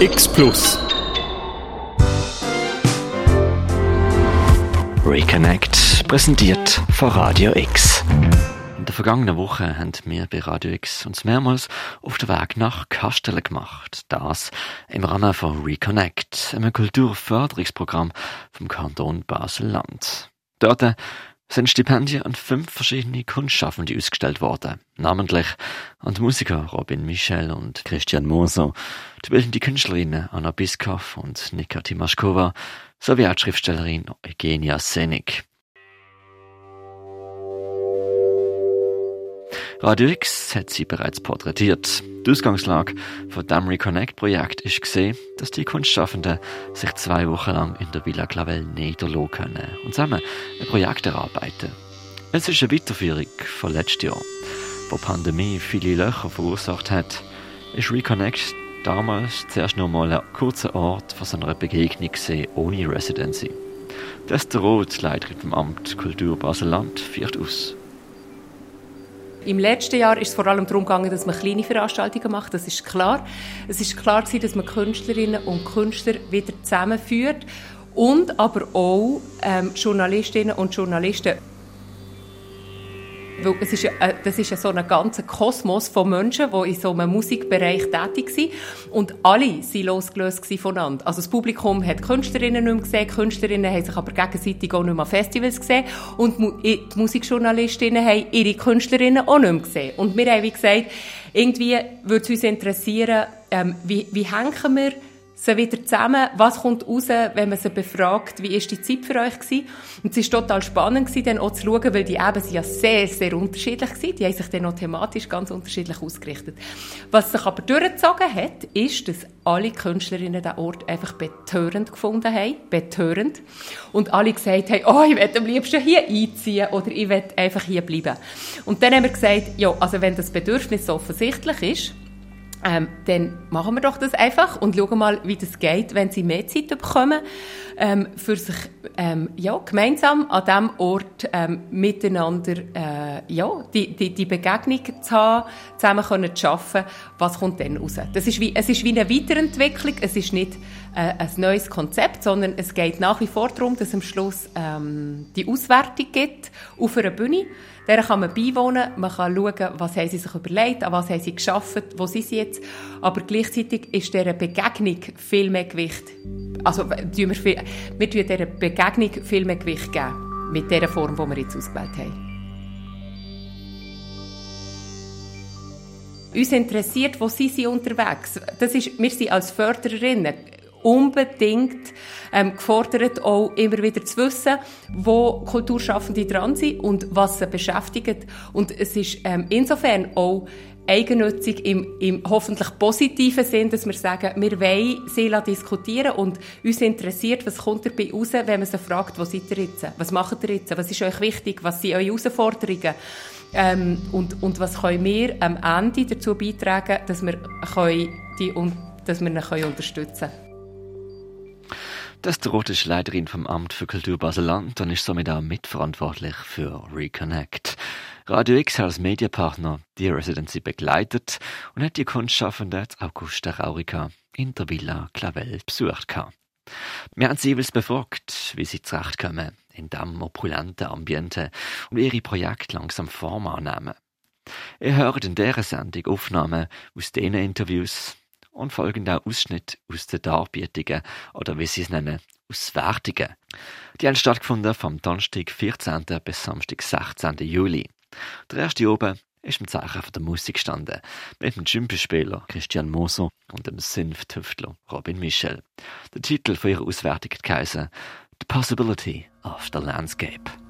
X Plus. Reconnect präsentiert von Radio X. In der vergangenen Woche haben wir bei Radio X uns mehrmals auf den Weg nach Kastelen gemacht. Das im Rahmen von Reconnect, einem Kulturförderungsprogramm vom Kanton Basel-Land. Dort sind Stipendien an fünf verschiedene Kunstschaffende ausgestellt worden. Namentlich an die Musiker Robin Michel und Christian Moser, die bildende Künstlerinnen Anna Biskow und Nika Timaschkova sowie auch die Schriftstellerin Eugenia Senig. Radio X hat sie bereits porträtiert. Die Ausgangslage von dem Reconnect-Projekt ist gesehen, dass die Kunstschaffenden sich zwei Wochen lang in der Villa Clavel niederlassen können und zusammen ein Projekt erarbeiten. Es ist eine Weiterführung von letztem Jahr. Wo die Pandemie viele Löcher verursacht hat, ist Reconnect damals zuerst nur mal ein kurzer Ort von so einer Begegnung gesehen, ohne Residency. Das der Roth, Leiterin vom Amt Kultur Basel-Land, führt aus. Im letzten Jahr ist es vor allem darum gegangen, dass man kleine Veranstaltungen macht. Das ist klar. Es ist klar gewesen, dass man Künstlerinnen und Künstler wieder zusammenführt und aber auch ähm, Journalistinnen und Journalisten weil es ist äh, das ist ja so ein ganzer Kosmos von Menschen, die in so einem Musikbereich tätig sind. Und alle sind losgelöst voneinander. Also das Publikum hat Künstlerinnen nicht mehr gesehen, Künstlerinnen haben sich aber gegenseitig auch nicht mehr an Festivals gesehen. Und die Musikjournalistinnen haben ihre Künstlerinnen auch nicht mehr gesehen. Und wir haben wie gesagt, irgendwie würde es uns interessieren, ähm, wie, wie hängen wir sie wieder zusammen. Was kommt raus, wenn man sie befragt? Wie ist die Zeit für euch gewesen? Und es war total spannend dann auch zu schauen, weil die eben ja sehr, sehr unterschiedlich waren. Die haben sich dann auch thematisch ganz unterschiedlich ausgerichtet. Was sich aber durchgezogen hat, ist, dass alle Künstlerinnen den Ort einfach betörend gefunden haben. Betörend. Und alle gesagt haben, oh, ich werde am liebsten hier einziehen oder ich werde einfach hier bleiben. Und dann haben wir gesagt, ja, also wenn das Bedürfnis so offensichtlich ist, ähm, dann machen wir doch das einfach und schauen mal, wie das geht, wenn sie mehr Zeit bekommen, ähm, für sich ähm, ja, gemeinsam an diesem Ort ähm, miteinander äh, ja, die, die, die Begegnung zu haben, zusammen zu arbeiten. Was kommt dann raus? Das ist wie, es ist wie eine Weiterentwicklung, es ist nicht äh, ein neues Konzept, sondern es geht nach wie vor darum, dass am Schluss ähm, die Auswertung gibt auf einer Bühne der kann man beiwohnen, man kann schauen, was haben sie sich überlegt, an was haben sie geschafft, wo sind sie jetzt. Aber gleichzeitig ist dieser Begegnung viel mehr Gewicht. Also wir, viel, wir geben dieser Begegnung viel mehr Gewicht geben, mit der Form, die wir jetzt ausgewählt haben. Uns interessiert, wo sie unterwegs. Das ist, wir sind als Fördererinnen unbedingt ähm, gefordert, auch immer wieder zu wissen, wo Kulturschaffende dran sind und was sie beschäftigt. Und es ist ähm, insofern auch eigennützig im, im hoffentlich positiven Sinn, dass wir sagen, wir wollen sie diskutieren und uns interessiert, was kommt dabei raus, wenn man sie fragt, wo seid ihr jetzt? Was macht ihr jetzt? Was ist euch wichtig? Was sind eure Herausforderungen? Ähm, und, und was können wir am Ende dazu beitragen, dass wir, können die, dass wir ihn können unterstützen können? Das Droht ist Leiterin vom Amt für Kultur Basel-Land und ist somit auch mitverantwortlich für Reconnect. Radio X hat als Medienpartner die Residency begleitet und hat die Kunstschaffende Augusta Raurica in der Villa Clavel besucht. Wir haben sie jeweils befragt, wie sie zurechtkommen in diesem opulenten Ambiente und ihre Projekte langsam Form annehmen. Ihr hört in dieser Sendung Aufnahmen aus diesen Interviews, und folgende Ausschnitt aus den Darbietungen oder wie sie es nennen, aus Wertungen. Die haben stattgefunden vom Donnerstag 14. bis Samstag 16. Juli. Der erste oben ist im Zeichen von der Musik gestanden, mit dem Gympespieler Christian Moser und dem Synth-Tüftler Robin Michel. Der Titel für ihre Auswertung geheißen The Possibility of the Landscape.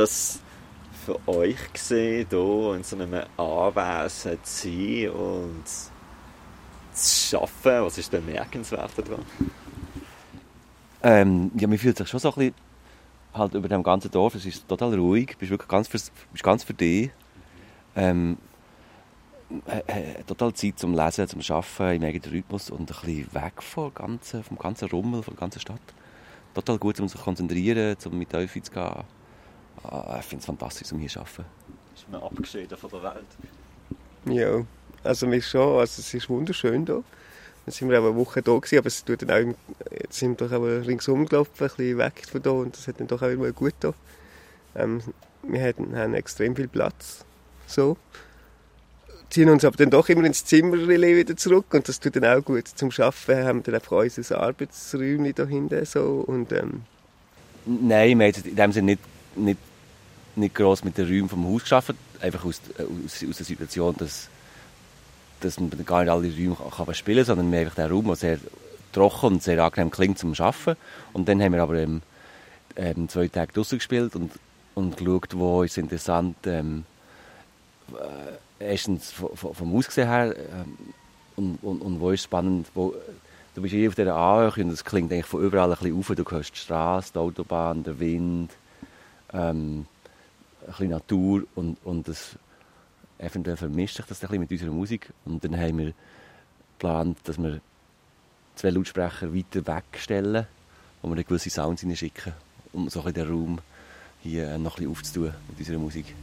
Das für euch gesehen, hier in so einem Anwesen zu sein und zu arbeiten? Was ist bemerkenswert daran? Ähm, ja, man fühlt sich schon so ein bisschen halt über dem ganzen Dorf. Es ist total ruhig. Bist wirklich ganz für, bist ganz für dich. Ähm, äh, total Zeit zum Lesen, zum Arbeiten im eigenen Rhythmus und ein bisschen weg vom ganzen, vom ganzen Rummel, von der ganzen Stadt. Total gut, um sich zu konzentrieren, um mit Teufel zu gehen. Ah, ich finde es fantastisch, um hier zu arbeiten. Ist man abgeschieden von der Welt? Ja, also mir schon. Also es ist wunderschön hier. Dann sind wir auch eine Woche da gewesen, aber es tut dann auch, jetzt sind wir doch auch ringsum gelaufen, ein bisschen weg von hier und das hat dann doch auch immer gut da. Ähm, wir haben, haben extrem viel Platz, so. Ziehen uns aber dann doch immer ins Zimmer wieder zurück und das tut dann auch gut. Zum Arbeiten haben wir dann einfach unser Arbeitsräumchen da hinten so und ähm Nein, wir haben in dem Sinne nicht, nicht, nicht gross mit den Räumen vom Haus geschafft, einfach aus, aus, aus der Situation, dass dass man gar nicht alle Räume kann spielen kann, sondern wir einfach den Raum, der sehr trocken und sehr angenehm klingt zum Arbeiten. Und dann haben wir aber ähm, ähm, zwei Tage draußen gespielt und, und geschaut, wo ist interessant, ähm, äh, erstens vom Aussehen her ähm, und, und, und wo ist spannend, wo, du bist hier auf dieser Anhöhe und es klingt eigentlich von überall ein bisschen auf, du hörst die Straße, die Autobahn, der Wind, ähm, ein bisschen Natur und, und das eventuell vermischt sich das ein bisschen mit unserer Musik. Und dann haben wir geplant, dass wir zwei Lautsprecher weiter wegstellen, wo wir gewisse Sounds hineinschicken, um so ein den Raum hier noch ein bisschen aufzutun mit unserer Musik.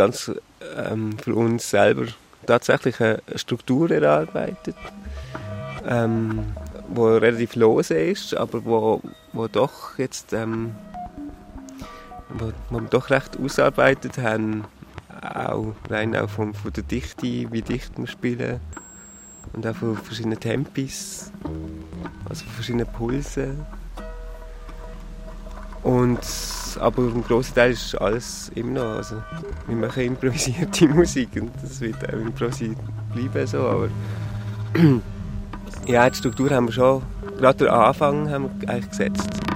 Ganz ähm, für uns selber tatsächlich eine Struktur erarbeitet, ähm, wo relativ lose ist, aber wo, wo doch jetzt ähm, wo, wo wir doch recht ausarbeitet haben, auch rein auch von, von der Dichte, wie dicht wir spielen und auch von verschiedenen Tempis, also von verschiedenen Pulsen. Und, aber im grossen Teil ist alles immer noch, also wir machen improvisierte Musik und das wird auch improvisiert bleiben so, aber ja, die Struktur haben wir schon, gerade den Anfang haben wir eigentlich gesetzt.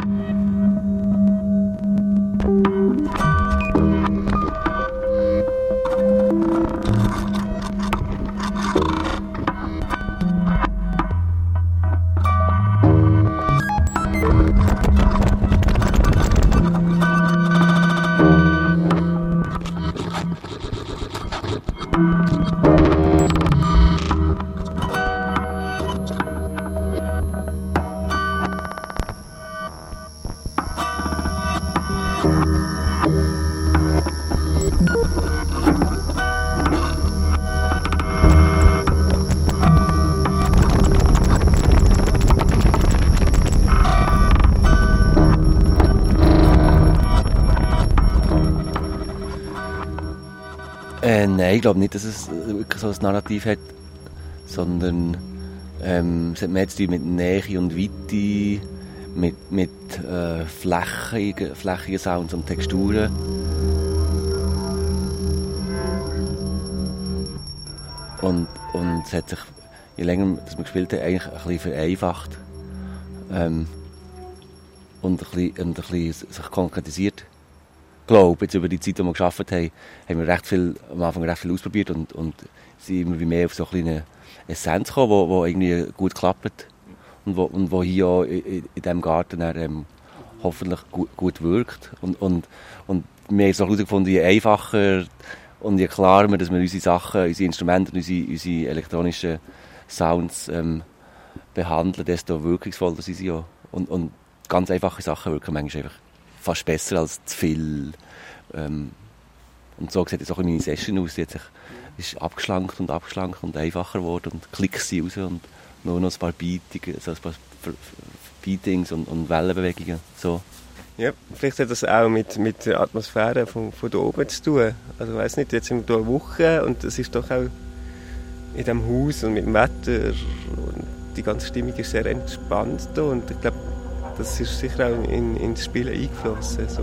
Glaube nicht, dass es wirklich so ein Narrativ hat, sondern ähm, es hat mehr zu tun mit Nähe und Weite, mit, mit äh, flächigen, flächigen Sounds und Texturen. Und, und es hat sich, je länger dass wir gespielt haben, eigentlich ein bisschen vereinfacht ähm, und, ein bisschen, und ein bisschen sich konkretisiert glaube, jetzt über die Zeit, die wir geschafft haben, haben wir recht viel, am Anfang recht viel ausprobiert und, und sind immer wie mehr auf so eine Essenz gekommen, wo, wo irgendwie gut klappt und wo, und wo hier auch in, in diesem Garten dann, ähm, hoffentlich gut, gut wirkt. Und, und, und wir haben so herausgefunden, je einfacher und je klarer wir, dass wir unsere Sachen, unsere Instrumente und unsere, unsere elektronischen Sounds ähm, behandeln, desto wirkungsvoller sind sie auch. Und, und ganz einfache Sachen wirken manchmal einfach fast besser als zu viel. Ähm, und so sieht jetzt auch meine Session aus. Sich, ist abgeschlankt und abgeschlankt und einfacher geworden und Klicks sind raus und nur noch ein paar Beatungen, also ein paar Beatings und, und Wellenbewegungen. So. Ja, vielleicht hat das auch mit, mit der Atmosphäre von, von da oben zu tun. Also ich weiss nicht, jetzt sind wir hier Woche und es ist doch auch in diesem Haus und mit dem Wetter und die ganze Stimmung ist sehr entspannt hier und ich glaube, das ist sicher auch in, in das Spiel eingeflossen. So.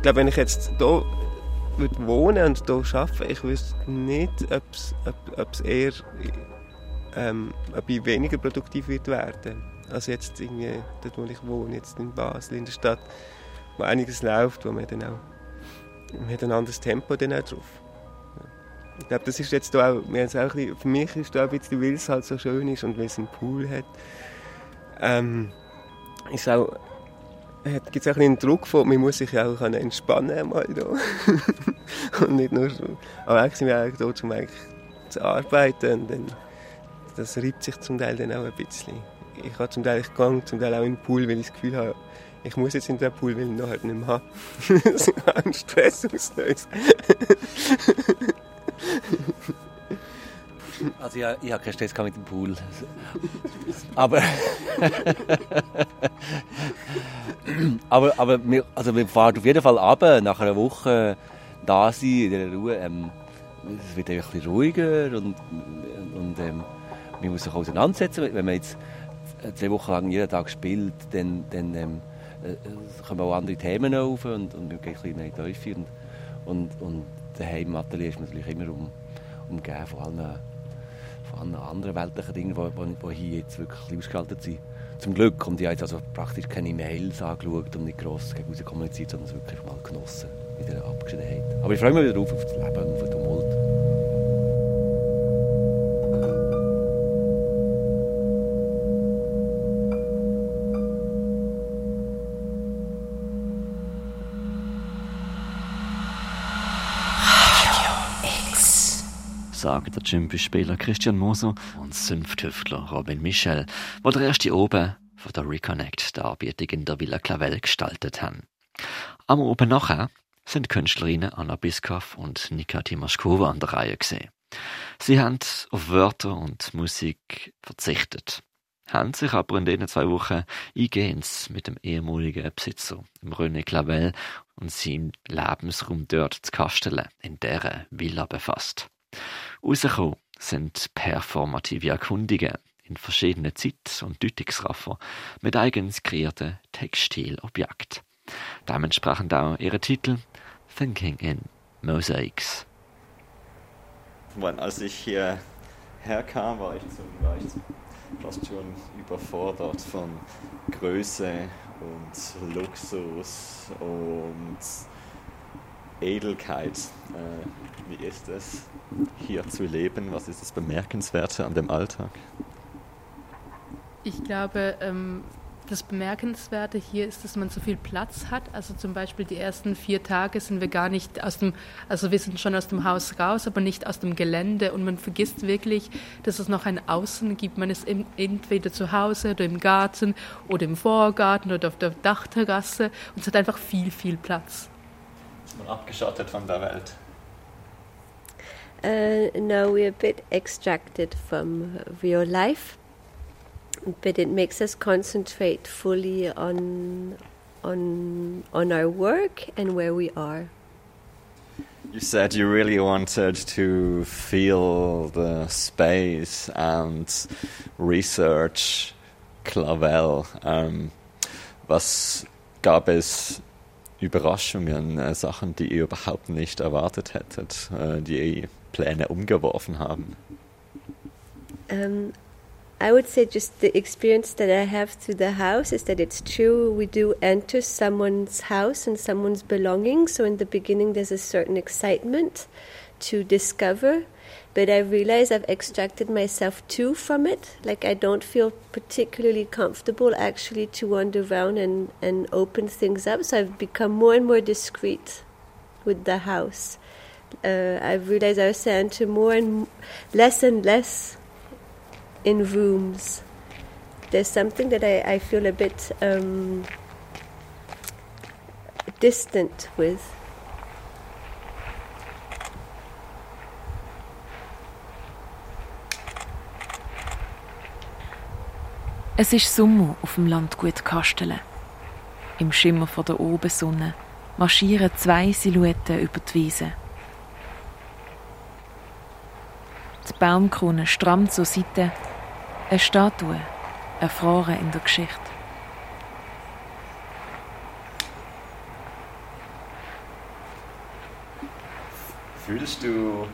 Ich glaube, wenn ich jetzt hier würde wohnen und hier arbeiten, ich wüsste nicht, ob es eher ähm, ob ich weniger produktiv wird werden als jetzt irgendwie dort, wo ich wohne, jetzt in Basel, in der Stadt, wo einiges läuft, wo man dann auch man hat ein anderes Tempo dann auch drauf. Ich glaube, das ist jetzt auch, wir auch ein bisschen, für mich ist da ein bisschen, weil es halt so schön ist und weil es einen Pool hat, ähm, ist auch gibt es auch einen Druck von, man muss sich auch entspannen mal da. und nicht nur. Aber eigentlich sind wir eigentlich da, um zu arbeiten und dann, das reibt sich zum Teil dann auch ein bisschen. Ich habe zum Teil, ich gehe zum Teil auch in den Pool, weil ich das Gefühl habe, ich muss jetzt in den Pool, weil ich noch halt nicht mehr habe. das ist ein Stress auslöst. Also ich, ich habe keinen Stress mit dem Pool. Aber, aber, aber wir, also wir fahren auf jeden Fall ab, nach einer Woche da sein, in dieser Ruhe. Ähm, es wird ein bisschen ruhiger und, und ähm, man muss sich auseinandersetzen. Wenn man jetzt zwei Wochen lang jeden Tag spielt, dann, dann ähm, äh, kommen auch andere Themen auf und, und man geht ein bisschen mehr in die Tiefe. Und, und, und daheim im Atelier ist man natürlich immer um, umgeben von allen von anderen weltlichen Dingen, die, hier jetzt wirklich ausgeschaltet sind. Zum Glück. Und ich habe jetzt also praktisch keine Mails angeschaut und nicht gross gegen kommuniziert, sondern es wirklich mal genossen in dieser Abgeschiedenheit. Aber ich freue mich wieder drauf, auf das Leben und auf den Tumult. Sagen der Jimby-Spieler Christian Moser und Zünfthüftler Robin Michel, die der erste oben von der Reconnect Darbietung in der Villa Clavel gestaltet haben. Am oben nachher sind Künstlerinnen Anna Biskoff und Nika Timaschkova an der Reihe gesehen. Sie haben auf Wörter und Musik verzichtet, haben sich aber in diesen zwei Wochen eingehend mit dem ehemaligen Besitzer, René Clavel, und seinem Lebensraum dort zu Kastelen in dieser Villa befasst. Rausgekommen sind performative Erkundungen in verschiedenen Zeit- und Deutungsraffer mit eigens kreierten Textilobjekten. Dementsprechend auch ihre Titel Thinking in Mosaics. Als ich hierher kam, war ich, zum, ich fast schon überfordert von Größe und Luxus und Edelkeit. Äh, wie ist es, hier zu leben? Was ist das Bemerkenswerte an dem Alltag? Ich glaube, ähm, das Bemerkenswerte hier ist, dass man so viel Platz hat. Also zum Beispiel die ersten vier Tage sind wir gar nicht aus dem, also wir sind schon aus dem Haus raus, aber nicht aus dem Gelände. Und man vergisst wirklich, dass es noch ein Außen gibt. Man ist entweder zu Hause oder im Garten oder im Vorgarten oder auf der Dachterrasse. Und es hat einfach viel, viel Platz. Man abgeschottet von der Welt? Uh, no, we're a bit extracted from real life, but it makes us concentrate fully on on on our work and where we are. You said you really wanted to feel the space and research Clavel. Um, was gab es Überraschungen, äh, Sachen, die ihr überhaupt nicht erwartet hättet, äh, die Pläne umgeworfen haben? Um, I would say just the experience that I have through the house is that it's true we do enter someone's house and someone's belongings. So in the beginning, there's a certain excitement to discover but I realize I've extracted myself too from it. Like I don't feel particularly comfortable actually to wander around and, and open things up. So I've become more and more discreet with the house. Uh, I've realized I was enter more and less and less in rooms. There's something that I, I feel a bit um, distant with. Es ist Sommer auf dem Landgut Kastelen. Im Schimmer von der Obersonne marschieren zwei Silhouetten über die Wiese. Die Baumkrone stramm zur Seite, eine Statue, erfroren in der Geschichte. Fühlst du,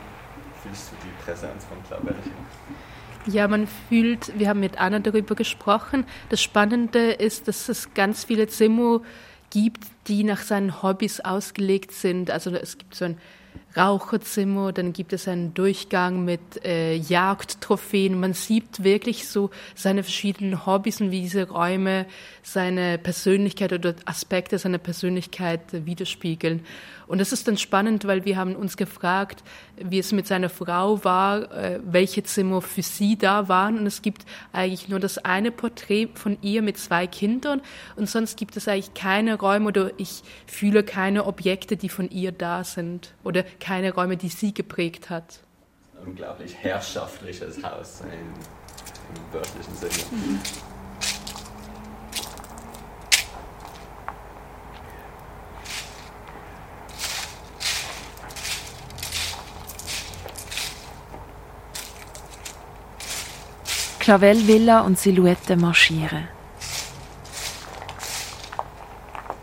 fühlst du die Präsenz von Klaverchen? Ja, man fühlt, wir haben mit Anna darüber gesprochen. Das Spannende ist, dass es ganz viele Zimmer gibt, die nach seinen Hobbys ausgelegt sind. Also es gibt so ein Raucherzimmer, dann gibt es einen Durchgang mit äh, Jagdtrophäen. Man sieht wirklich so seine verschiedenen Hobbys und wie diese Räume seine Persönlichkeit oder Aspekte seiner Persönlichkeit widerspiegeln. Und das ist dann spannend, weil wir haben uns gefragt, wie es mit seiner Frau war, äh, welche Zimmer für sie da waren. Und es gibt eigentlich nur das eine Porträt von ihr mit zwei Kindern und sonst gibt es eigentlich keine Räume oder ich fühle keine Objekte, die von ihr da sind oder keine Räume, die sie geprägt hat. Ein unglaublich herrschaftliches Haus im, im wörtlichen Sinne. Mhm. Clavel, Villa und Silhouette marschieren.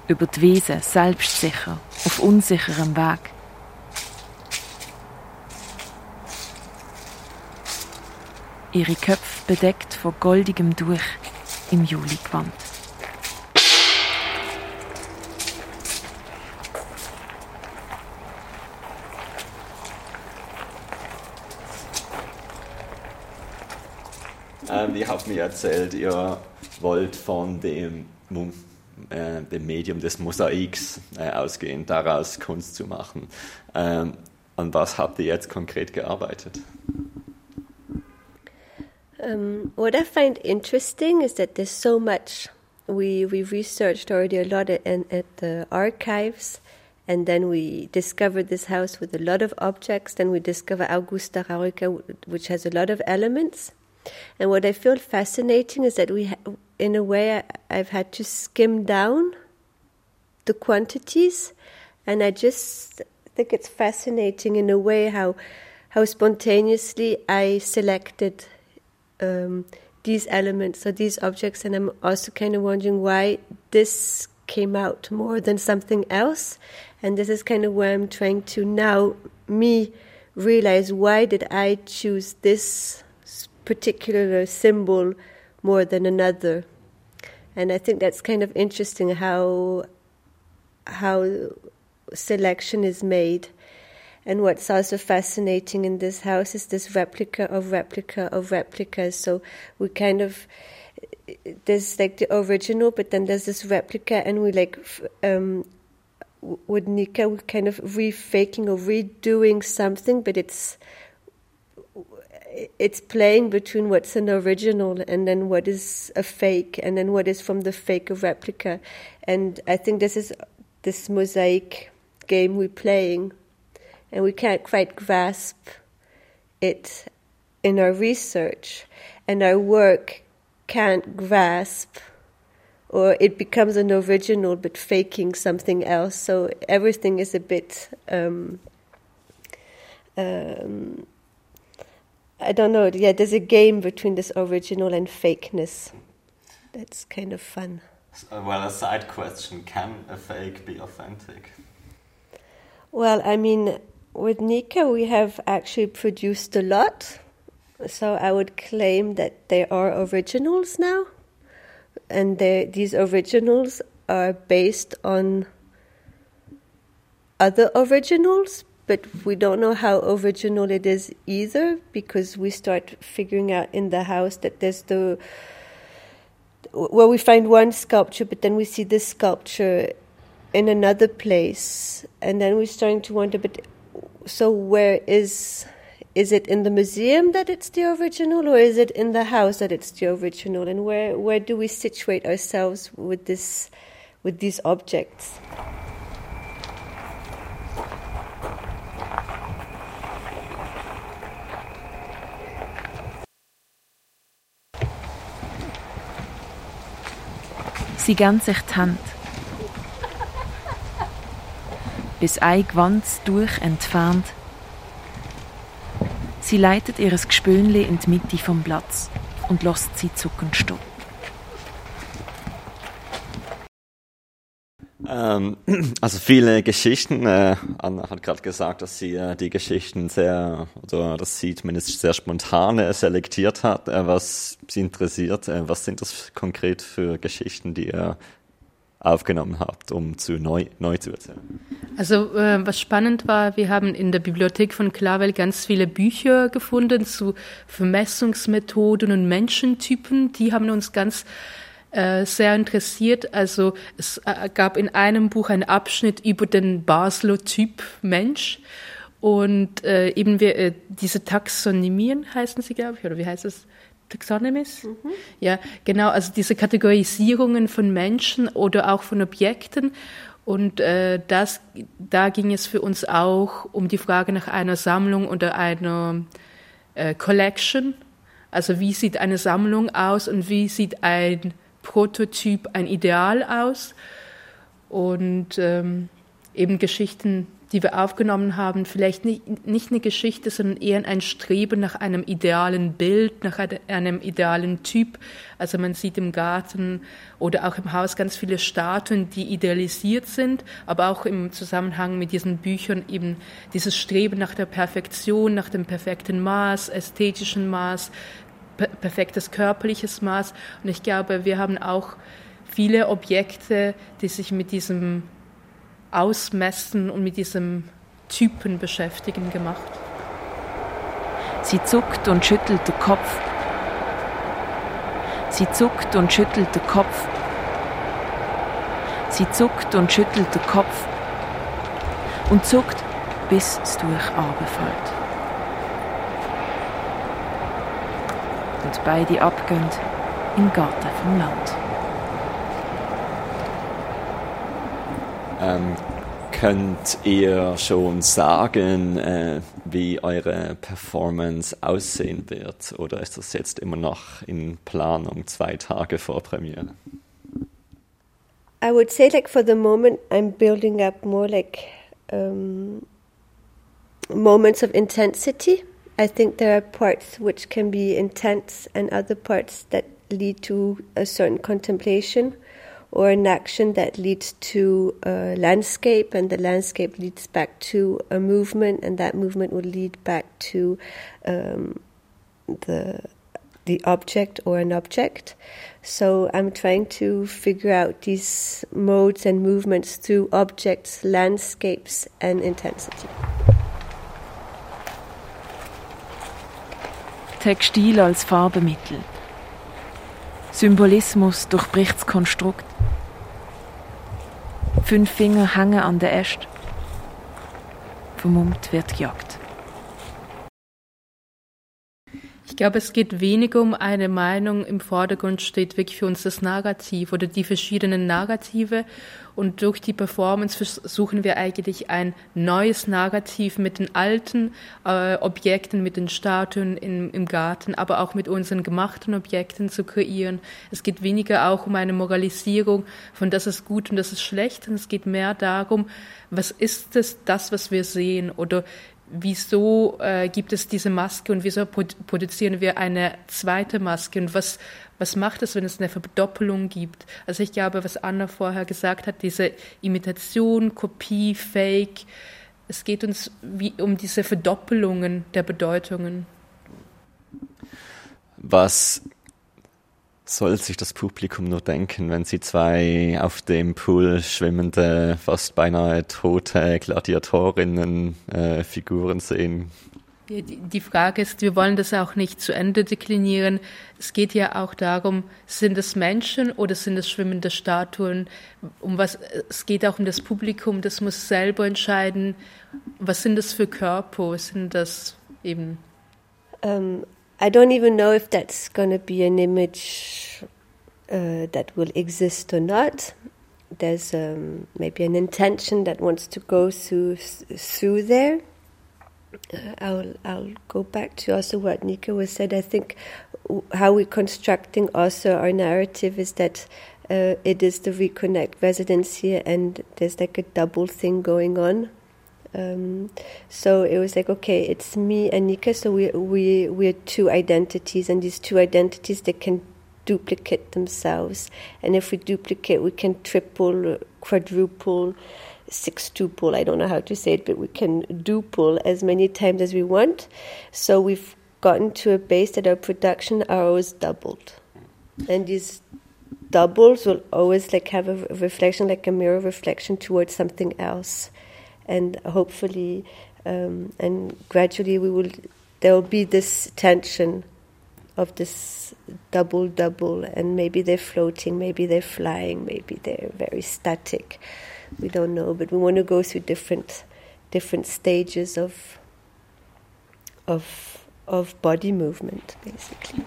Über die Wiese, selbstsicher, auf unsicherem Weg. Ihre Köpfe bedeckt von goldigem Durch im Juligewand. Ähm, ihr habt mir erzählt, ihr wollt von dem, äh, dem Medium des Mosaiks äh, ausgehen, daraus Kunst zu machen. Ähm, an was habt ihr jetzt konkret gearbeitet? Um, what I find interesting is that there's so much. We we researched already a lot at, at the archives, and then we discovered this house with a lot of objects. Then we discover Augusta Raurica, which has a lot of elements. And what I feel fascinating is that we, in a way, I, have had to skim down the quantities, and I just think it's fascinating in a way how how spontaneously I selected um, these elements or these objects, and I'm also kind of wondering why this came out more than something else, and this is kind of where I'm trying to now me realize why did I choose this particular symbol more than another. And I think that's kind of interesting how how selection is made. And what's also fascinating in this house is this replica of replica of replicas. So we kind of there's like the original, but then there's this replica, and we like um, with Nika, we're kind of refaking or redoing something, but it's it's playing between what's an original and then what is a fake and then what is from the fake a replica and i think this is this mosaic game we're playing and we can't quite grasp it in our research and our work can't grasp or it becomes an original but faking something else so everything is a bit um, um, I don't know. Yeah, there's a game between this original and fakeness. That's kind of fun. Well, a side question: Can a fake be authentic? Well, I mean, with Nika, we have actually produced a lot. So I would claim that they are originals now, and these originals are based on other originals, but we don't know how original it is either because we start figuring out in the house that there's the well we find one sculpture but then we see this sculpture in another place and then we're starting to wonder but so where is is it in the museum that it's the original or is it in the house that it's the original and where where do we situate ourselves with this with these objects Sie geben sich die. Bis ein Gewand durch entfernt. Sie leitet ihr Gespönli in die Mitte vom Platz und lässt sie zucken stehen. Ähm, also viele Geschichten. Äh, Anna hat gerade gesagt, dass sie äh, die Geschichten sehr, oder dass sie zumindest sehr spontan äh, selektiert hat, äh, was sie interessiert. Äh, was sind das konkret für Geschichten, die ihr aufgenommen habt, um zu neu, neu zu erzählen? Also äh, was spannend war, wir haben in der Bibliothek von Clavel ganz viele Bücher gefunden zu Vermessungsmethoden und Menschentypen. Die haben uns ganz äh, sehr interessiert. Also es äh, gab in einem Buch einen Abschnitt über den Basler Typ Mensch. Und äh, eben wir, diese Taxonomien heißen sie, glaube ich, oder wie heißt es? Taxonomies? Mhm. Ja, genau, also diese Kategorisierungen von Menschen oder auch von Objekten. Und äh, das, da ging es für uns auch um die Frage nach einer Sammlung oder einer äh, Collection. Also wie sieht eine Sammlung aus und wie sieht ein Prototyp, ein Ideal aus? Und ähm, eben Geschichten die wir aufgenommen haben, vielleicht nicht, nicht eine Geschichte, sondern eher ein Streben nach einem idealen Bild, nach einem idealen Typ. Also man sieht im Garten oder auch im Haus ganz viele Statuen, die idealisiert sind, aber auch im Zusammenhang mit diesen Büchern eben dieses Streben nach der Perfektion, nach dem perfekten Maß, ästhetischen Maß, per perfektes körperliches Maß. Und ich glaube, wir haben auch viele Objekte, die sich mit diesem Ausmessen und mit diesem Typen beschäftigen gemacht. Sie zuckt und schüttelt den Kopf. Sie zuckt und schüttelt den Kopf. Sie zuckt und schüttelt den Kopf und zuckt, bis es durch fällt. Und beide abgehen im Garten vom Land. Ähm, könnt ihr schon sagen, äh, wie eure Performance aussehen wird? Oder ist das jetzt immer noch in Planung, zwei Tage vor Premiere? I would say, like, for the moment, I'm building up more like um, moments of intensity. I think there are parts which can be intense and other parts that lead to a certain contemplation. Or an action that leads to a landscape, and the landscape leads back to a movement, and that movement will lead back to um, the the object or an object. So I'm trying to figure out these modes and movements through objects, landscapes, and intensity. Textil als Farbemittel. Symbolismus durchbricht das Konstrukt. Fünf Finger hängen an der Äste. Vermummt wird gejagt. Ich glaube, es geht weniger um eine Meinung. Im Vordergrund steht wirklich für uns das Narrativ oder die verschiedenen Narrative. Und durch die Performance versuchen wir eigentlich ein neues Narrativ mit den alten äh, Objekten, mit den Statuen im, im Garten, aber auch mit unseren gemachten Objekten zu kreieren. Es geht weniger auch um eine Moralisierung von das ist gut und das ist schlecht. Und es geht mehr darum, was ist es, das, was wir sehen oder wieso äh, gibt es diese Maske und wieso produzieren wir eine zweite Maske und was, was macht es, wenn es eine Verdoppelung gibt? Also ich glaube, was Anna vorher gesagt hat, diese Imitation, Kopie, Fake, es geht uns wie, um diese Verdoppelungen der Bedeutungen. Was soll sich das Publikum nur denken, wenn sie zwei auf dem Pool schwimmende, fast beinahe tote Gladiatorinnen äh, Figuren sehen? Die, die Frage ist, wir wollen das auch nicht zu Ende deklinieren. Es geht ja auch darum, sind es Menschen oder sind es schwimmende Statuen? Um was, es geht auch um das Publikum, das muss selber entscheiden, was sind das für Körper? Sind das eben um, I don't even know if that's going to be an image uh, that will exist or not. There's um, maybe an intention that wants to go through through there. Uh, I'll I'll go back to also what Nika was said. I think how we're constructing also our narrative is that uh, it is the reconnect residency, and there's like a double thing going on. Um, so it was like, okay, it's me and Nika. So we we we're two identities, and these two identities they can duplicate themselves. And if we duplicate, we can triple, quadruple, sextuple, I don't know how to say it, but we can duple as many times as we want. So we've gotten to a base that our production hours doubled. And these doubles will always like have a reflection, like a mirror reflection towards something else. And hopefully, um, and gradually we will, there will be this tension of this double double and maybe they're floating maybe they're flying maybe they're very static. We don't know but we want to go through different different stages of of of body movement basically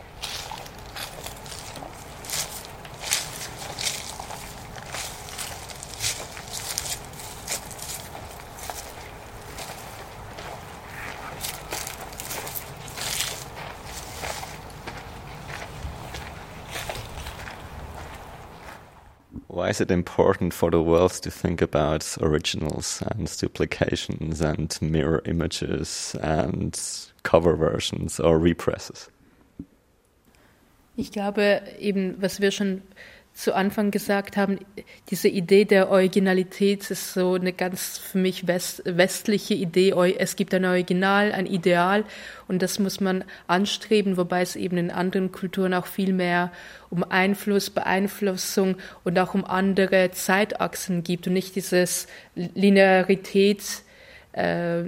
Why is it important for the world to think about originals and duplications and mirror images and cover versions or represses? Ich glaube eben, was wir schon zu Anfang gesagt haben, diese Idee der Originalität ist so eine ganz für mich west, westliche Idee. Es gibt ein Original, ein Ideal und das muss man anstreben, wobei es eben in anderen Kulturen auch viel mehr um Einfluss, Beeinflussung und auch um andere Zeitachsen gibt und nicht dieses Linearität, äh,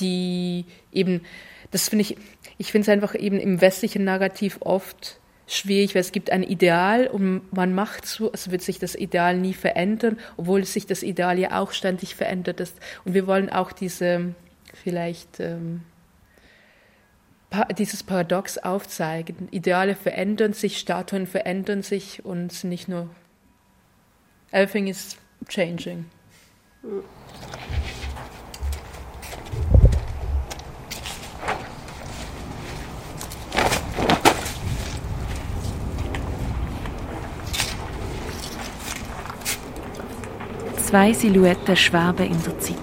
die eben, das finde ich, ich finde es einfach eben im westlichen Narrativ oft schwierig, weil es gibt ein Ideal und man macht so, als würde sich das Ideal nie verändern, obwohl sich das Ideal ja auch ständig verändert ist. Und wir wollen auch diese vielleicht ähm, dieses Paradox aufzeigen. Ideale verändern sich, Statuen verändern sich und nicht nur everything is changing. Mhm. Zwei Silhouetten schweben in der Zeit.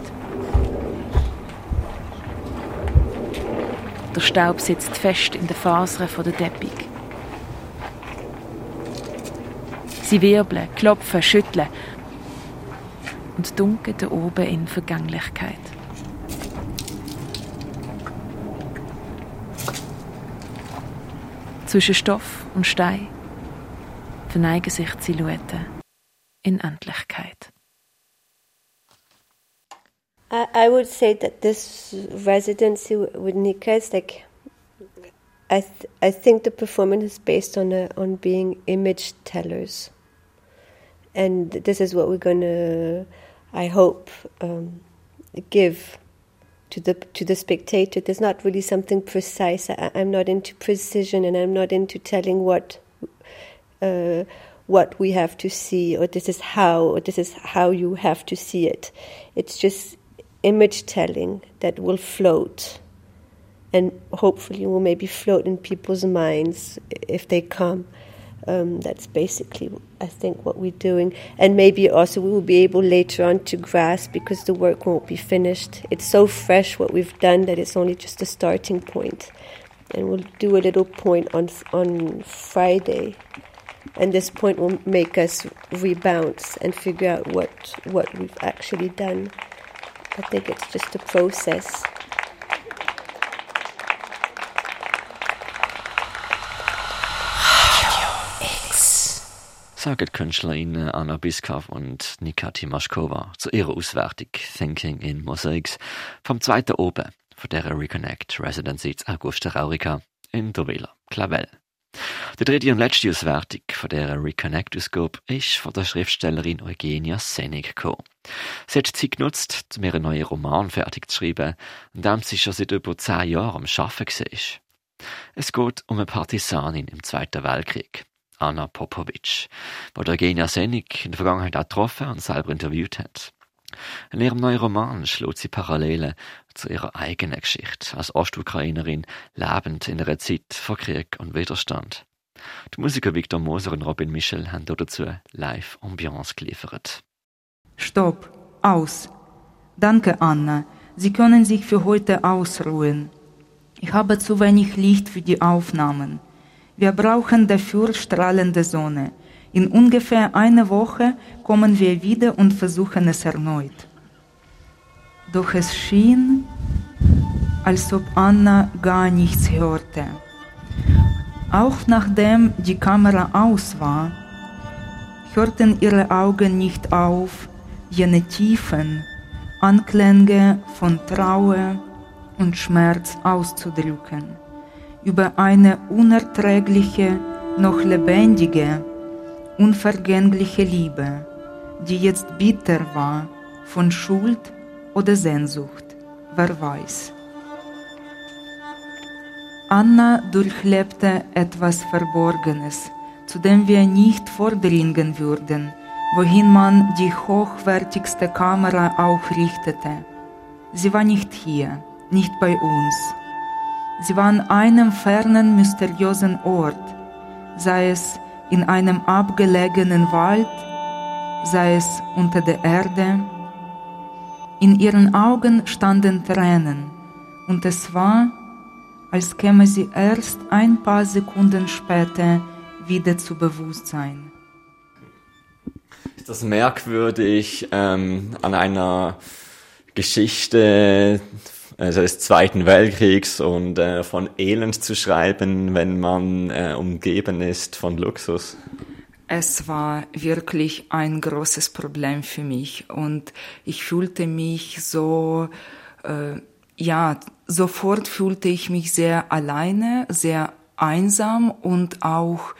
Der Staub sitzt fest in den Fasern der Teppich. Sie wirbeln, klopfen, schütteln und dunkeln da oben in Vergänglichkeit. Zwischen Stoff und Stein verneigen sich die Silhouetten in Endlichkeit. I, I would say that this residency with Nika is like I th- I think the performance is based on a, on being image tellers, and this is what we're gonna, I hope, um, give to the to the spectator. There's not really something precise. I, am not into precision, and I'm not into telling what. Uh, what we have to see, or this is how, or this is how you have to see it. It's just image telling that will float and hopefully will maybe float in people's minds if they come. Um, that's basically, I think, what we're doing. And maybe also we will be able later on to grasp because the work won't be finished. It's so fresh what we've done that it's only just a starting point. And we'll do a little point on on Friday, and this point will make us rebounce and figure out what what we've actually done. I think it's just a process. Sagen Künstlerinnen Anna Biskav und Nika Timaschkova zu ihrer Auswertung Thinking in Mosaics vom zweiten Oben von der Reconnect Residency Augusta Raurica in der Villa Clavel. Die dritte und letzte Auswertung von dieser Reconnect-Ausgabe ist von der Schriftstellerin Eugenia gekommen. Sie hat Zeit genutzt, um ihren neuen Roman fertig zu schreiben, an dem sie schon seit über zehn Jahren am Arbeiten war. Es geht um eine Partisanin im Zweiten Weltkrieg, Anna Popovic, die Eugenia Senig in der Vergangenheit auch getroffen und selber interviewt hat. In ihrem neuen Roman schlägt sie Parallelen zu ihrer eigenen Geschichte als Ostukrainerin, lebend in einer Zeit von Krieg und Widerstand. Die Musiker Victor Moser und Robin Michel haben dazu live Ambiance geliefert. Stopp, aus. Danke, Anna. Sie können sich für heute ausruhen. Ich habe zu wenig Licht für die Aufnahmen. Wir brauchen dafür strahlende Sonne. In ungefähr einer Woche kommen wir wieder und versuchen es erneut. Doch es schien, als ob Anna gar nichts hörte. Auch nachdem die Kamera aus war, hörten ihre Augen nicht auf, jene tiefen Anklänge von Trauer und Schmerz auszudrücken, über eine unerträgliche, noch lebendige, unvergängliche Liebe, die jetzt bitter war von Schuld oder Sehnsucht, wer weiß. Anna durchlebte etwas Verborgenes, zu dem wir nicht vordringen würden, wohin man die hochwertigste Kamera auch richtete. Sie war nicht hier, nicht bei uns. Sie war an einem fernen, mysteriösen Ort, sei es in einem abgelegenen Wald, sei es unter der Erde. In ihren Augen standen Tränen, und es war, als käme sie erst ein paar Sekunden später wieder zu Bewusstsein. Ist das merkwürdig ähm, an einer Geschichte also des Zweiten Weltkriegs und äh, von Elend zu schreiben, wenn man äh, umgeben ist von Luxus? Es war wirklich ein großes Problem für mich und ich fühlte mich so, äh, ja, sofort fühlte ich mich sehr alleine, sehr einsam und auch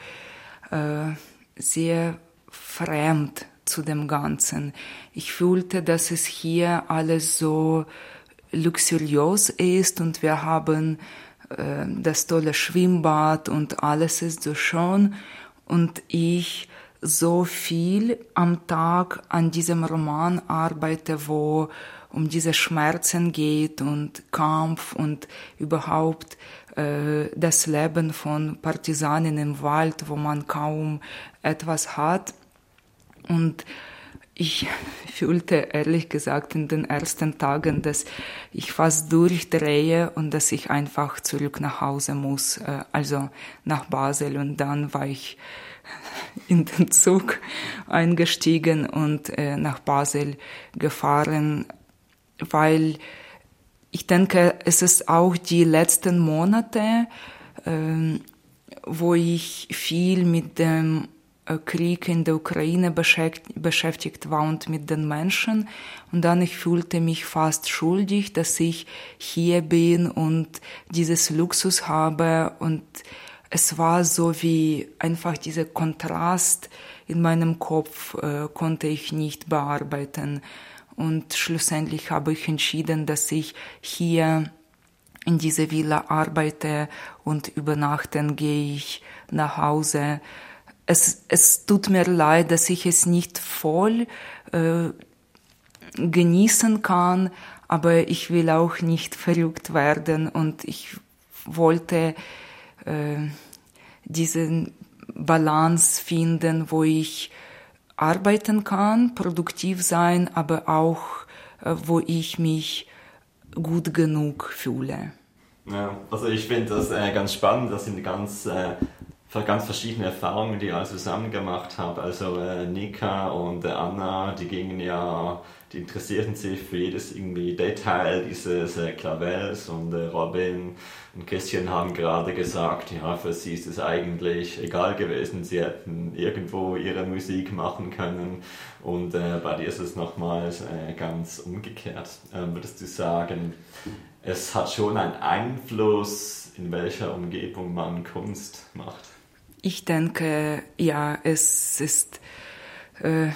äh, sehr fremd zu dem Ganzen. Ich fühlte, dass es hier alles so luxuriös ist und wir haben äh, das tolle Schwimmbad und alles ist so schön und ich so viel am Tag an diesem Roman arbeite, wo um diese Schmerzen geht und Kampf und überhaupt äh, das Leben von Partisanen im Wald, wo man kaum etwas hat. Und ich fühlte ehrlich gesagt in den ersten Tagen, dass ich fast durchdrehe und dass ich einfach zurück nach Hause muss, äh, also nach Basel. Und dann war ich in den Zug eingestiegen und äh, nach Basel gefahren, weil ich denke, es ist auch die letzten Monate, ähm, wo ich viel mit dem äh, Krieg in der Ukraine beschäftigt war und mit den Menschen. Und dann ich fühlte mich fast schuldig, dass ich hier bin und dieses Luxus habe. Und es war so wie einfach dieser Kontrast in meinem Kopf äh, konnte ich nicht bearbeiten. Und schlussendlich habe ich entschieden, dass ich hier in dieser Villa arbeite und übernachten gehe ich nach Hause. Es, es tut mir leid, dass ich es nicht voll äh, genießen kann, aber ich will auch nicht verrückt werden und ich wollte äh, diesen Balance finden, wo ich arbeiten kann, produktiv sein, aber auch äh, wo ich mich gut genug fühle. Ja, also ich finde das äh, ganz spannend, das sind ganz äh, ganz verschiedene Erfahrungen, die ich alle zusammen gemacht habe. Also äh, Nika und äh, Anna, die gingen ja, die interessierten sich für jedes irgendwie Detail dieses äh, Klavels und äh, Robin und Christian haben gerade gesagt, ja, für sie ist es eigentlich egal gewesen, sie hätten irgendwo ihre Musik machen können und äh, bei dir ist es nochmals äh, ganz umgekehrt. Ähm, würdest du sagen, es hat schon einen Einfluss, in welcher Umgebung man Kunst macht? Ich denke, ja, es ist, äh,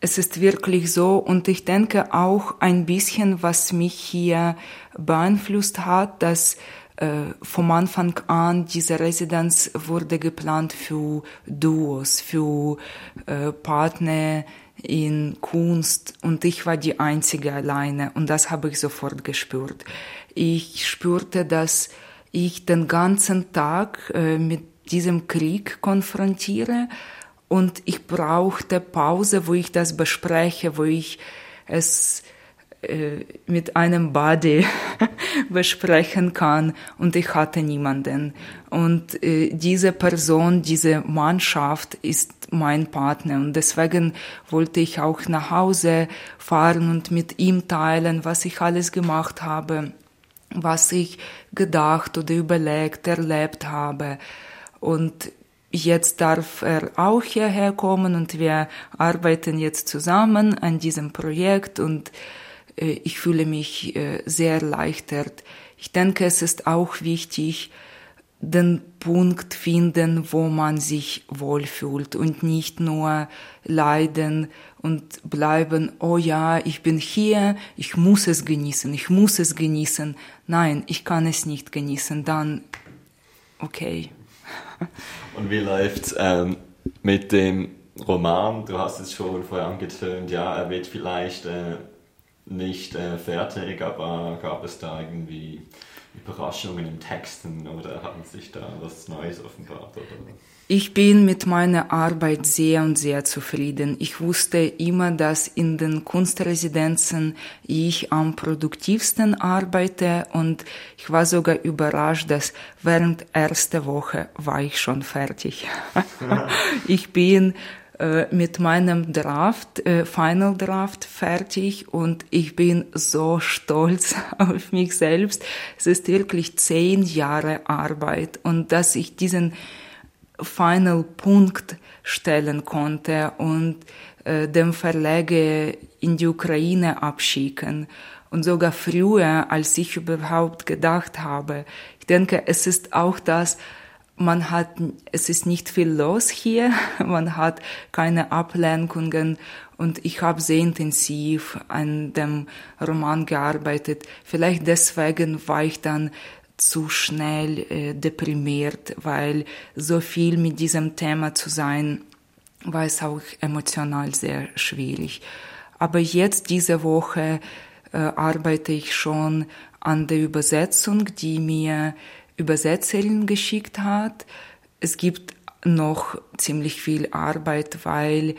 es ist wirklich so und ich denke auch ein bisschen, was mich hier beeinflusst hat, dass äh, vom Anfang an diese Residenz wurde geplant für Duos, für äh, Partner in Kunst und ich war die einzige alleine und das habe ich sofort gespürt. Ich spürte, dass ich den ganzen Tag äh, mit diesem Krieg konfrontiere und ich brauchte Pause, wo ich das bespreche, wo ich es äh, mit einem Buddy besprechen kann und ich hatte niemanden. Und äh, diese Person, diese Mannschaft ist mein Partner und deswegen wollte ich auch nach Hause fahren und mit ihm teilen, was ich alles gemacht habe, was ich gedacht oder überlegt, erlebt habe. Und Jetzt darf er auch hierher kommen und wir arbeiten jetzt zusammen an diesem Projekt und äh, ich fühle mich äh, sehr erleichtert. Ich denke, es ist auch wichtig, den Punkt finden, wo man sich wohlfühlt und nicht nur leiden und bleiben, oh ja, ich bin hier, ich muss es genießen, ich muss es genießen. Nein, ich kann es nicht genießen, dann okay. Und wie läuft ähm, mit dem Roman? Du hast es schon vorher angetönt, ja, er wird vielleicht äh, nicht äh, fertig, aber gab es da irgendwie Überraschungen im Texten oder haben sich da was Neues offenbart? Oder? Ich bin mit meiner Arbeit sehr und sehr zufrieden. Ich wusste immer, dass in den Kunstresidenzen ich am produktivsten arbeite und ich war sogar überrascht, dass während erster Woche war ich schon fertig. ich bin äh, mit meinem Draft, äh, Final Draft fertig und ich bin so stolz auf mich selbst. Es ist wirklich zehn Jahre Arbeit und dass ich diesen Final Punkt stellen konnte und äh, dem Verlage in die Ukraine abschicken. Und sogar früher, als ich überhaupt gedacht habe. Ich denke, es ist auch das, man hat, es ist nicht viel los hier, man hat keine Ablenkungen und ich habe sehr intensiv an dem Roman gearbeitet. Vielleicht deswegen war ich dann zu schnell äh, deprimiert, weil so viel mit diesem Thema zu sein, war es auch emotional sehr schwierig. Aber jetzt diese Woche äh, arbeite ich schon an der Übersetzung, die mir Übersetzerin geschickt hat. Es gibt noch ziemlich viel Arbeit, weil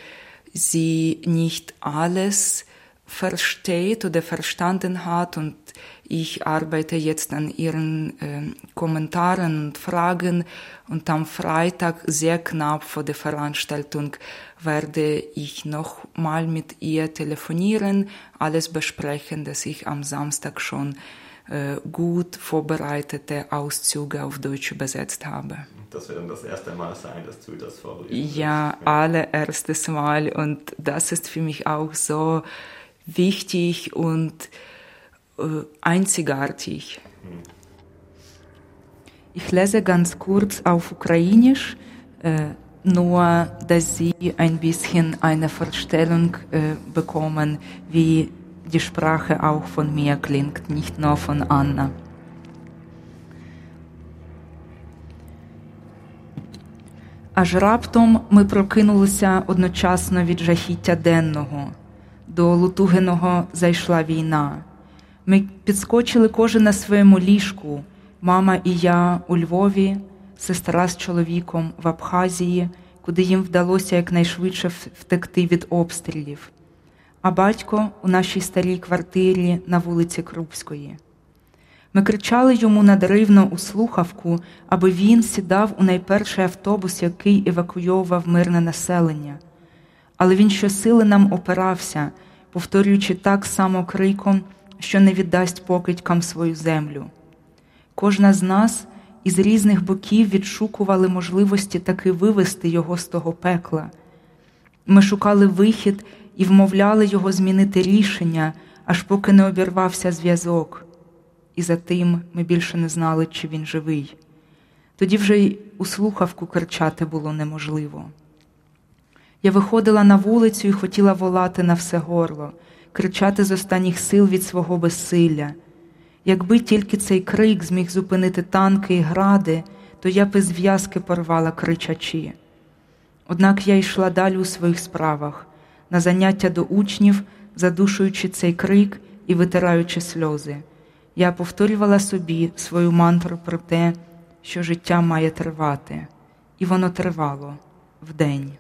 sie nicht alles versteht oder verstanden hat und ich arbeite jetzt an ihren äh, Kommentaren und Fragen und am Freitag sehr knapp vor der Veranstaltung werde ich noch mal mit ihr telefonieren, alles besprechen, dass ich am Samstag schon äh, gut vorbereitete Auszüge auf Deutsch übersetzt habe. Das wird dann das erste Mal sein, dass du das vorliest. Ja, allererstes Mal und das ist für mich auch so wichtig und äh, einzigartig. Ich lese ganz kurz auf Ukrainisch, äh, nur dass Sie ein bisschen eine Vorstellung äh, bekommen, wie die Sprache auch von mir klingt, nicht nur von Anna. Аж раптом ми прокинулися одночасно від жахіття денного. До Лутугиного зайшла війна. Ми підскочили кожен на своєму ліжку, мама і я у Львові, сестра з чоловіком в Абхазії, куди їм вдалося якнайшвидше втекти від обстрілів, а батько у нашій старій квартирі на вулиці Крупської. Ми кричали йому надаривно у слухавку, аби він сідав у найперший автобус, який евакуйовував мирне населення. Але він щосили нам опирався, повторюючи так само криком що не віддасть покидькам свою землю. Кожна з нас із різних боків відшукували можливості таки вивести його з того пекла. Ми шукали вихід і вмовляли його змінити рішення, аж поки не обірвався зв'язок. І за тим ми більше не знали, чи він живий. Тоді вже й у слухавку кричати було неможливо. Я виходила на вулицю і хотіла волати на все горло кричати з останніх сил від свого безсилля. Якби тільки цей крик зміг зупинити танки і гради, то я б із в'язки порвала кричачі. Однак я йшла далі у своїх справах, на заняття до учнів, задушуючи цей крик і витираючи сльози. Я повторювала собі свою мантру про те, що життя має тривати, і воно тривало вдень.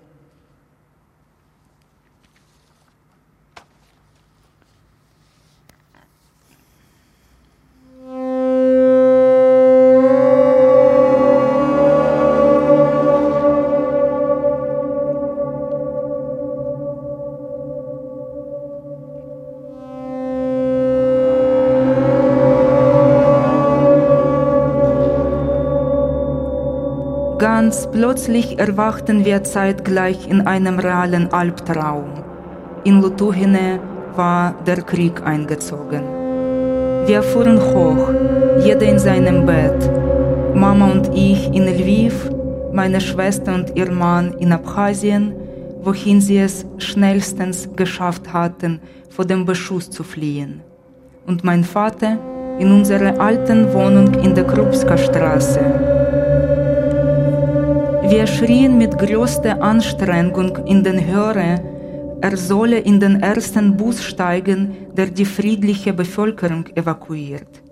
Ganz plötzlich erwachten wir zeitgleich in einem realen Albtraum. In Lutuhine war der Krieg eingezogen. Wir fuhren hoch, jeder in seinem Bett. Mama und ich in Lviv, meine Schwester und ihr Mann in Abchasien, wohin sie es schnellstens geschafft hatten, vor dem Beschuss zu fliehen. Und mein Vater in unserer alten Wohnung in der Krupska-Straße. Wir schrien mit größter Anstrengung in den Hörer, er solle in den ersten Bus steigen, der die friedliche Bevölkerung evakuiert.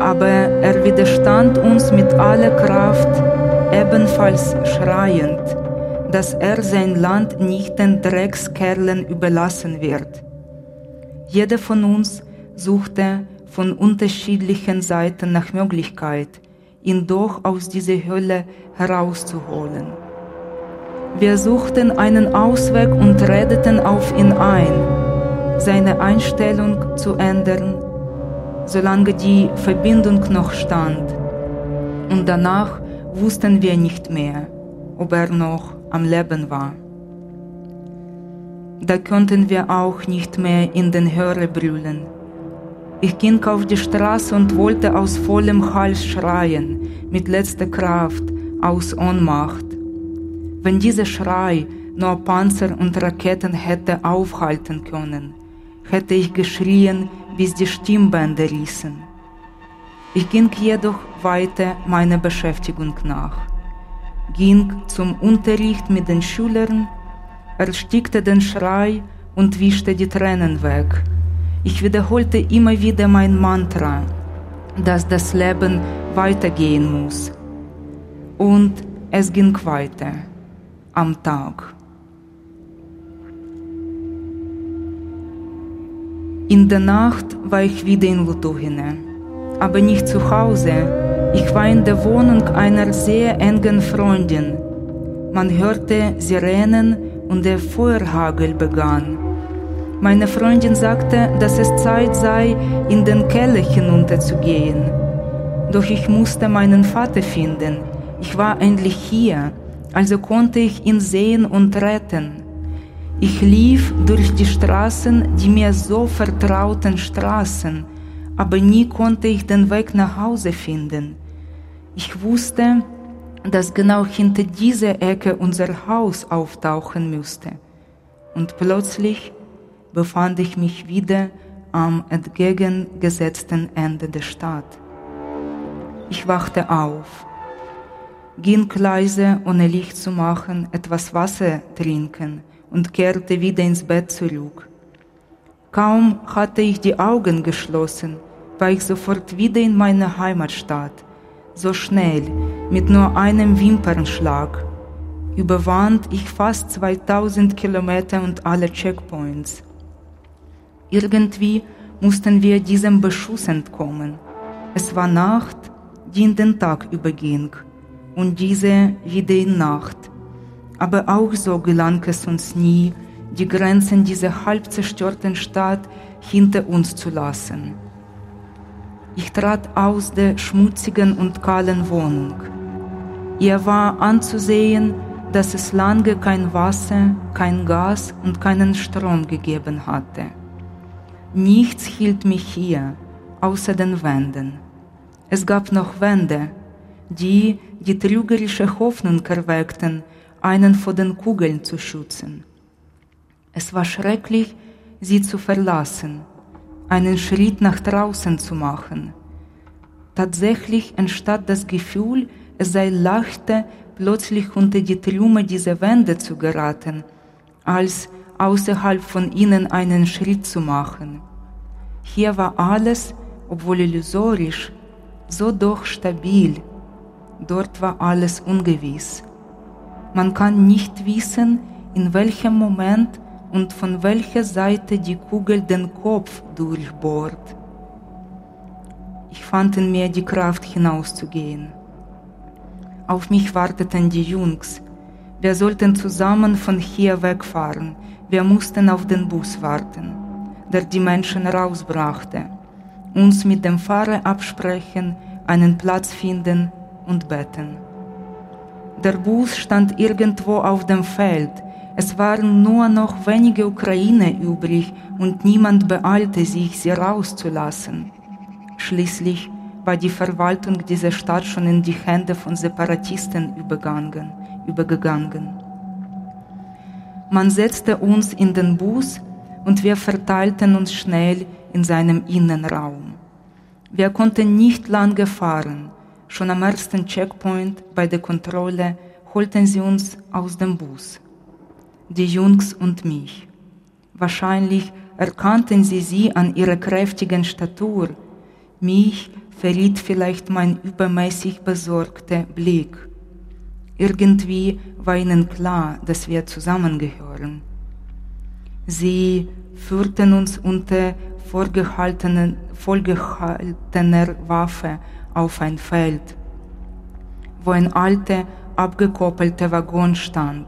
Aber er widerstand uns mit aller Kraft, ebenfalls schreiend, dass er sein Land nicht den Dreckskerlen überlassen wird. Jeder von uns suchte von unterschiedlichen Seiten nach Möglichkeit, ihn doch aus dieser Hölle herauszuholen. Wir suchten einen Ausweg und redeten auf ihn ein, seine Einstellung zu ändern, solange die Verbindung noch stand. Und danach wussten wir nicht mehr, ob er noch am Leben war. Da konnten wir auch nicht mehr in den Hörer brüllen. Ich ging auf die Straße und wollte aus vollem Hals schreien, mit letzter Kraft, aus Ohnmacht. Wenn dieser Schrei nur Panzer und Raketen hätte aufhalten können, hätte ich geschrien, bis die Stimmbänder rissen. Ich ging jedoch weiter meiner Beschäftigung nach, ging zum Unterricht mit den Schülern, erstickte den Schrei und wischte die Tränen weg. Ich wiederholte immer wieder mein Mantra, dass das Leben weitergehen muss. Und es ging weiter am Tag. In der Nacht war ich wieder in Lutuhine, aber nicht zu Hause. Ich war in der Wohnung einer sehr engen Freundin. Man hörte Sirenen und der Feuerhagel begann. Meine Freundin sagte, dass es Zeit sei, in den Keller hinunterzugehen. Doch ich musste meinen Vater finden. Ich war endlich hier also konnte ich ihn sehen und retten. Ich lief durch die Straßen, die mir so vertrauten Straßen, aber nie konnte ich den Weg nach Hause finden. Ich wusste, dass genau hinter dieser Ecke unser Haus auftauchen müsste. Und plötzlich befand ich mich wieder am entgegengesetzten Ende der Stadt. Ich wachte auf ging leise, ohne Licht zu machen, etwas Wasser trinken und kehrte wieder ins Bett zurück. Kaum hatte ich die Augen geschlossen, war ich sofort wieder in meiner Heimatstadt, so schnell, mit nur einem Wimpernschlag. Überwand ich fast 2000 Kilometer und alle Checkpoints. Irgendwie mussten wir diesem Beschuss entkommen. Es war Nacht, die in den Tag überging und diese wieder in Nacht. Aber auch so gelang es uns nie, die Grenzen dieser halb zerstörten Stadt hinter uns zu lassen. Ich trat aus der schmutzigen und kahlen Wohnung. Ihr war anzusehen, dass es lange kein Wasser, kein Gas und keinen Strom gegeben hatte. Nichts hielt mich hier, außer den Wänden. Es gab noch Wände, die die trügerische Hoffnung erweckten, einen vor den Kugeln zu schützen. Es war schrecklich, sie zu verlassen, einen Schritt nach draußen zu machen. Tatsächlich entstand das Gefühl, es sei leichter, plötzlich unter die Trümmer dieser Wände zu geraten, als außerhalb von ihnen einen Schritt zu machen. Hier war alles, obwohl illusorisch, so doch stabil, Dort war alles ungewiss. Man kann nicht wissen, in welchem Moment und von welcher Seite die Kugel den Kopf durchbohrt. Ich fand in mir die Kraft hinauszugehen. Auf mich warteten die Jungs. Wir sollten zusammen von hier wegfahren. Wir mussten auf den Bus warten, der die Menschen rausbrachte, uns mit dem Fahrer absprechen, einen Platz finden und beten. Der Bus stand irgendwo auf dem Feld. Es waren nur noch wenige Ukrainer übrig und niemand beeilte sich, sie rauszulassen. Schließlich war die Verwaltung dieser Stadt schon in die Hände von Separatisten übergangen, übergegangen. Man setzte uns in den Bus und wir verteilten uns schnell in seinem Innenraum. Wir konnten nicht lange fahren. Schon am ersten Checkpoint bei der Kontrolle holten sie uns aus dem Bus. Die Jungs und mich. Wahrscheinlich erkannten sie sie an ihrer kräftigen Statur. Mich verriet vielleicht mein übermäßig besorgter Blick. Irgendwie war ihnen klar, dass wir zusammengehören. Sie führten uns unter vorgehaltener Waffe auf ein Feld, wo ein alter, abgekoppelter Waggon stand.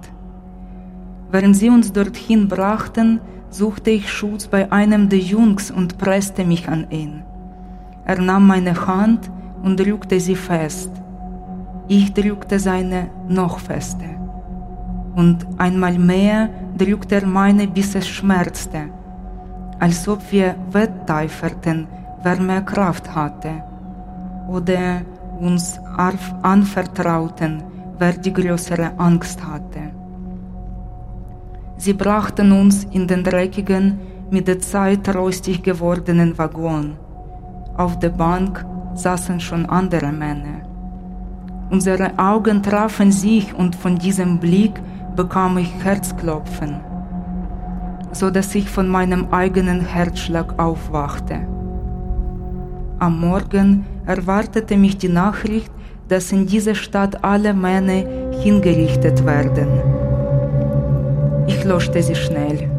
Während sie uns dorthin brachten, suchte ich Schutz bei einem der Jungs und presste mich an ihn. Er nahm meine Hand und drückte sie fest. Ich drückte seine noch fester. Und einmal mehr drückte er meine, bis es schmerzte, als ob wir wetteiferten, wer mehr Kraft hatte, oder uns anvertrauten, wer die größere Angst hatte. Sie brachten uns in den dreckigen, mit der Zeit rostig gewordenen Waggon auf der Bank saßen schon andere Männer. Unsere Augen trafen sich und von diesem Blick bekam ich Herzklopfen, so dass ich von meinem eigenen Herzschlag aufwachte. Am Morgen erwartete mich die Nachricht, dass in dieser Stadt alle Männer hingerichtet werden. Ich löschte sie schnell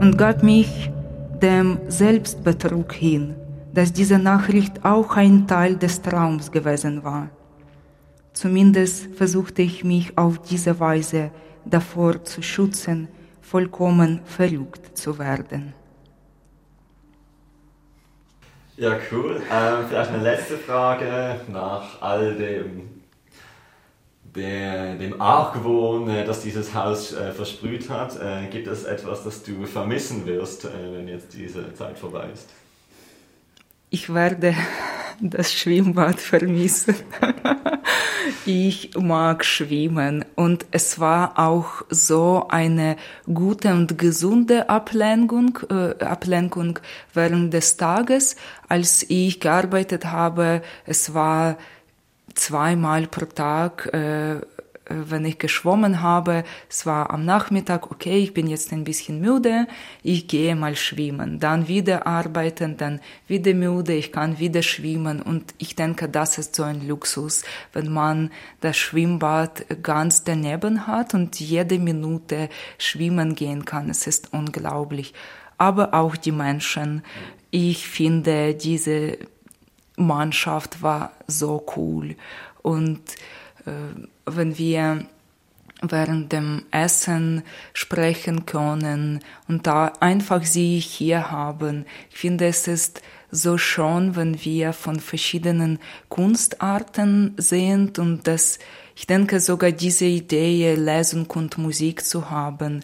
und gab mich dem Selbstbetrug hin dass diese Nachricht auch ein Teil des Traums gewesen war. Zumindest versuchte ich mich auf diese Weise davor zu schützen, vollkommen verrückt zu werden. Ja, cool. Ähm, vielleicht eine letzte Frage nach all dem, der, dem Argwohn, äh, das dieses Haus äh, versprüht hat. Äh, gibt es etwas, das du vermissen wirst, äh, wenn jetzt diese Zeit vorbei ist? ich werde das Schwimmbad vermissen. ich mag schwimmen und es war auch so eine gute und gesunde Ablenkung, äh, Ablenkung während des Tages, als ich gearbeitet habe. Es war zweimal pro Tag äh, wenn ich geschwommen habe, es war am Nachmittag, okay, ich bin jetzt ein bisschen müde, ich gehe mal schwimmen, dann wieder arbeiten, dann wieder müde, ich kann wieder schwimmen und ich denke, das ist so ein Luxus, wenn man das Schwimmbad ganz daneben hat und jede Minute schwimmen gehen kann. Es ist unglaublich. Aber auch die Menschen. Ich finde, diese Mannschaft war so cool und äh, wenn wir während dem Essen sprechen können und da einfach sie hier haben. Ich finde, es ist so schön, wenn wir von verschiedenen Kunstarten sind und dass ich denke sogar diese Idee, Lesung und Musik zu haben,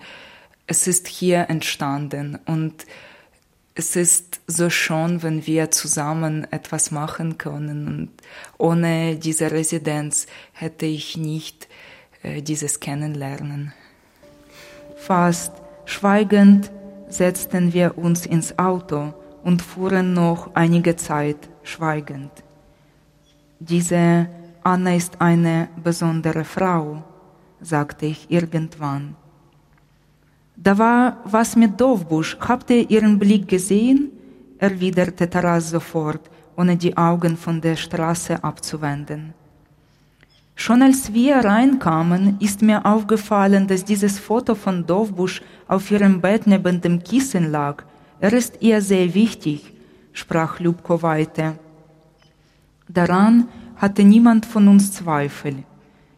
es ist hier entstanden und es ist so schön, wenn wir zusammen etwas machen können. Und ohne diese Residenz hätte ich nicht äh, dieses Kennenlernen. Fast schweigend setzten wir uns ins Auto und fuhren noch einige Zeit schweigend. Diese Anna ist eine besondere Frau, sagte ich irgendwann da war was mit Dovbusch. Habt ihr ihren Blick gesehen? erwiderte Taras sofort, ohne die Augen von der Straße abzuwenden. Schon als wir reinkamen, ist mir aufgefallen, dass dieses Foto von Dovbusch auf ihrem Bett neben dem Kissen lag. Er ist ihr sehr wichtig, sprach Lubko weiter. Daran hatte niemand von uns Zweifel.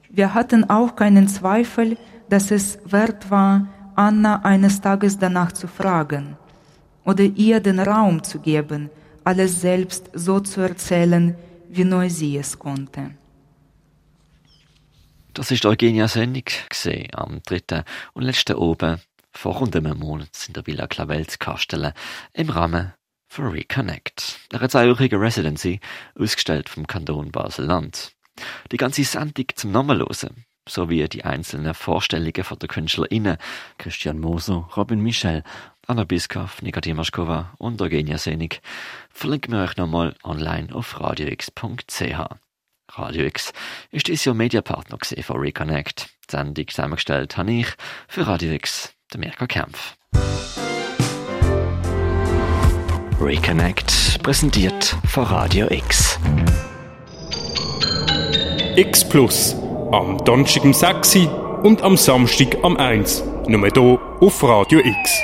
Wir hatten auch keinen Zweifel, dass es wert war, Anna eines Tages danach zu fragen oder ihr den Raum zu geben, alles selbst so zu erzählen, wie nur sie es konnte. Das ist Eugenia gesehen am dritten und letzten oben vor rund einem Monat in der Villa Clavels Kastelen im Rahmen von Reconnect, einer zweijährigen Residency, ausgestellt vom Kanton Basel-Land. Die ganze Sendung zum Nochmalhören, sowie die einzelnen Vorstellungen von der KünstlerInnen Christian Moser, Robin Michel, Anna Biskov, Nika Dimaschkova und Eugenia Senig verlinken wir euch nochmal online auf radiox.ch. Radio X ist dieses Jahr Mediapartner von Reconnect. Die Sendung zusammengestellt habe ich für Radio X, der Mirka Kempf. Reconnect präsentiert von Radio X. X Plus. Am Donnerstag um 6 und am Samstag am 1. Nur hier auf Radio X.